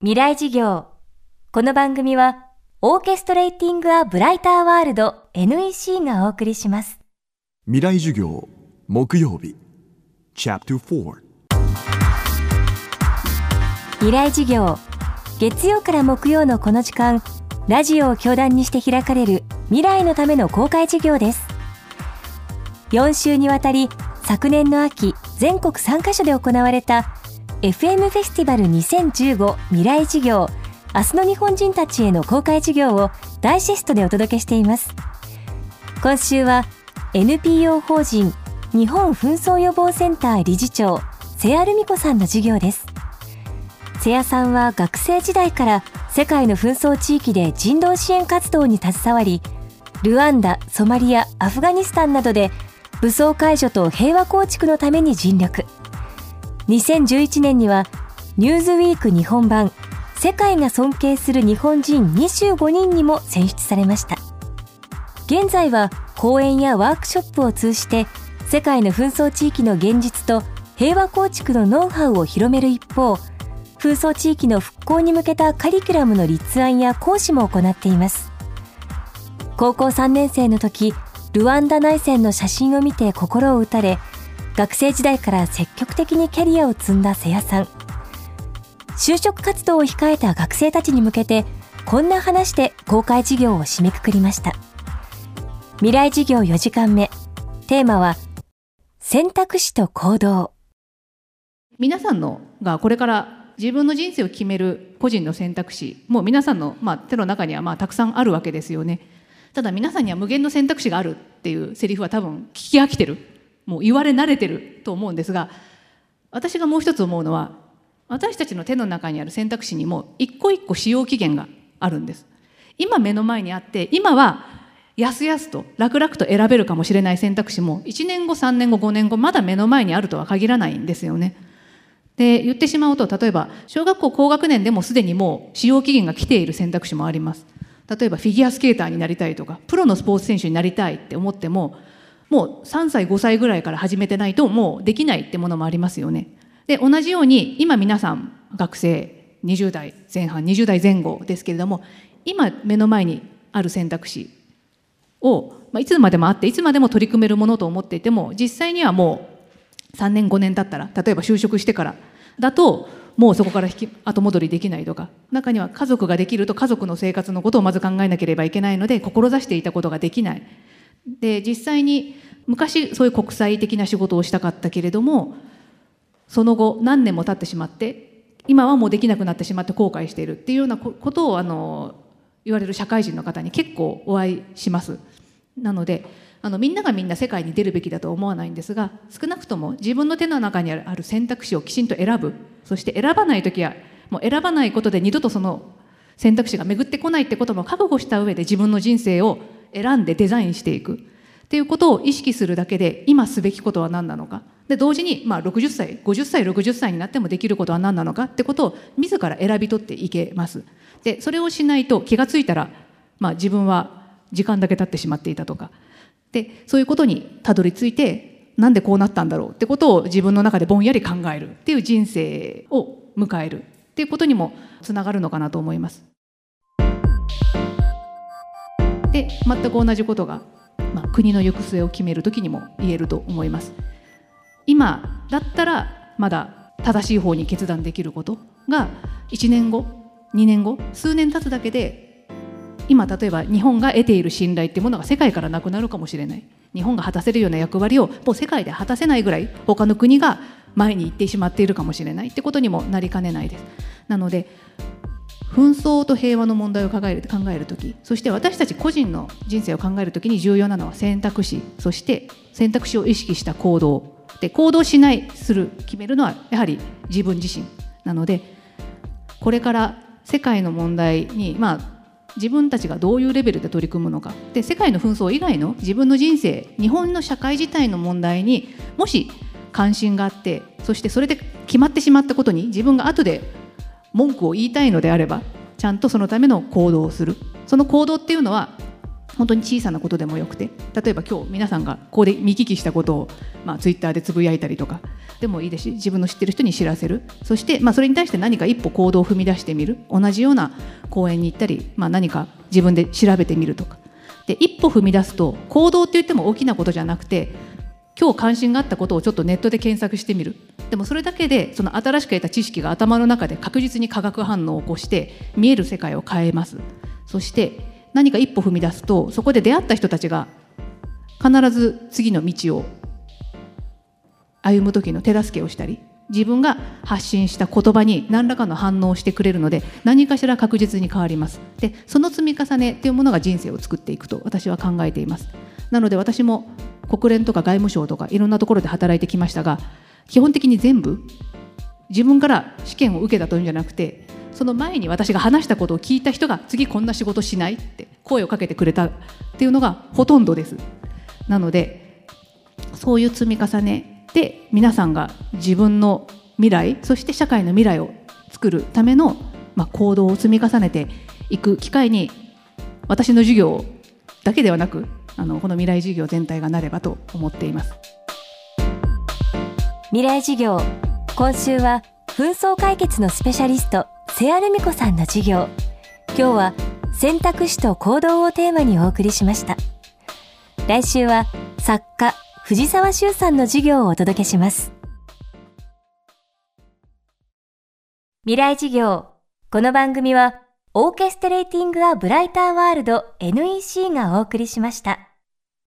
未来事業。この番組はオーケストレーティング・ア・ブライター・ワールド NEC がお送りします。未来授業木曜日。Chapter 4未来事業。月曜から木曜のこの時間ラジオを教壇にして開かれる未来のための公開授業です。4週にわたり昨年の秋全国3カ所で行われた FM フェスティバル2015未来事業明日の日本人たちへの公開授業をダイジェストでお届けしています。今週は NPO 法人日本紛争予防センター理事長瀬谷ルミ子さんの授業です。瀬谷さんは学生時代から世界の紛争地域で人道支援活動に携わりルワンダ、ソマリア、アフガニスタンなどで武装解除と平和構築のために尽力。2011年にはニューズウィーク日本版世界が尊敬する日本人25人にも選出されました。現在は講演やワークショップを通じて世界の紛争地域の現実と平和構築のノウハウを広める一方紛争地域の復興に向けたカリキュラムの立案や講師も行っています。高校3年生の時ルワンダ内戦の写真を見て心を打たれ学生時代から積極的にキャリアを積んだ瀬谷さん。就職活動を控えた学生たちに向けてこんな話で公開事業を締めくくりました。未来事業4時間目。テーマは選択肢と行動。皆さんのがこれから自分の人生を決める個人の選択肢もう皆さんの、まあ、手の中にはまあたくさんあるわけですよね。ただ皆さんには無限の選択肢があるっていうセリフは多分聞き飽きてる。もう言われ慣れてると思うんですが私がもう一つ思うのは私たちの手の中にある選択肢にも一個一個使用期限があるんです。今目の前にあって今はやすやすと楽々と選べるかもしれない選択肢も1年後3年後5年後まだ目の前にあるとは限らないんですよね。で言ってしまうと例えば小学校高学年でもすでにもう使用期限が来ている選択肢もあります。例えばフィギュアスケーターになりたいとかプロのスポーツ選手になりたいって思ってももう3歳5歳ぐらいから始めてないともうできないってものもありますよね。で同じように今皆さん学生20代前半20代前後ですけれども今目の前にある選択肢を、まあ、いつまでもあっていつまでも取り組めるものと思っていても実際にはもう3年5年経ったら例えば就職してからだともうそこから引き後戻りできないとか中には家族ができると家族の生活のことをまず考えなければいけないので志していたことができないで実際に昔そういう国際的な仕事をしたかったけれどもその後何年も経ってしまって今はもうできなくなってしまって後悔しているっていうようなことをあの言われる社会人の方に結構お会いします。なのであのみんながみんな世界に出るべきだと思わないんですが少なくとも自分の手の中にある選択肢をきちんと選ぶそして選ばない時はもう選ばないことで二度とその選択肢が巡ってこないってことも覚悟した上で自分の人生を選んでデザインしていく。っていうことを意識するだけで今すべきことは何なのか。で同時にまあ60歳50歳60歳になってもできることは何なのか。ってことを自ら選び取っていけます。でそれをしないと気が付いたら、まあ、自分は時間だけ経ってしまっていたとか。でそういうことにたどり着いてなんでこうなったんだろう。ってことを自分の中でぼんやり考える。っていう人生を迎える。っていうことにもつながるのかなと思います。で全く同じことが、まあ、国の行く末を決める時にも言えると思います。今だったらまだ正しい方に決断できることが1年後2年後数年経つだけで今例えば日本が得ている信頼ってものが世界からなくなるかもしれない日本が果たせるような役割をもう世界で果たせないぐらい他の国が前に行ってしまっているかもしれないってことにもなりかねないです。なので紛争と平和の問題を考える時。そして私たち個人の人生を考える時に重要なのは選択肢。そして選択肢を意識した行動。で行動しないする決めるのはやはり自分自身。なのでこれから世界の問題にまあ自分たちがどういうレベルで取り組むのか。で世界の紛争以外の自分の人生日本の社会自体の問題にもし関心があってそしてそれで決まってしまったことに自分が後で文句を言いたいのであればちゃんとそのための行動をする。その行動っていうのは本当に小さなことでもよくて例えば今日皆さんがここで見聞きしたことを、まあ、ツイッターでつぶやいたりとかでもいいですし自分の知ってる人に知らせる。そして、まあ、それに対して何か一歩行動を踏み出してみる。同じような公園に行ったり、まあ、何か自分で調べてみるとか。で一歩踏み出すと行動って言っても大きなことじゃなくて今日関心があったことをちょっとネットで検索してみる。でもそれだけでその新しく得た知識が頭の中で確実に化学反応を起こして見える世界を変えます。そして何か一歩踏み出すとそこで出会った人たちが必ず次の道を歩む時の手助けをしたり自分が発信した言葉に何らかの反応をしてくれるので何かしら確実に変わります。でその積み重ねというものが人生を作っていくと私は考えています。なので私も国連とか外務省とかいろんなところで働いてきましたが基本的に全部自分から試験を受けたというんじゃなくてその前に私が話したことを聞いた人が次こんな仕事しないって声をかけてくれたっていうのがほとんどです。なのでそういう積み重ねで皆さんが自分の未来そして社会の未来を作るための、まあ、行動を積み重ねていく機会に私の授業だけではなくあのこの未来事業全体がなればと思っています。未来事業今週は紛争解決のスペシャリスト瀬谷ルミ子さんの授業。今日は選択肢と行動をテーマにお送りしました。来週は作家藤沢修さんの授業をお届けします。未来授業この番組はオーケストレーティング・ア・ブライター・ワールド NEC がお送りしました。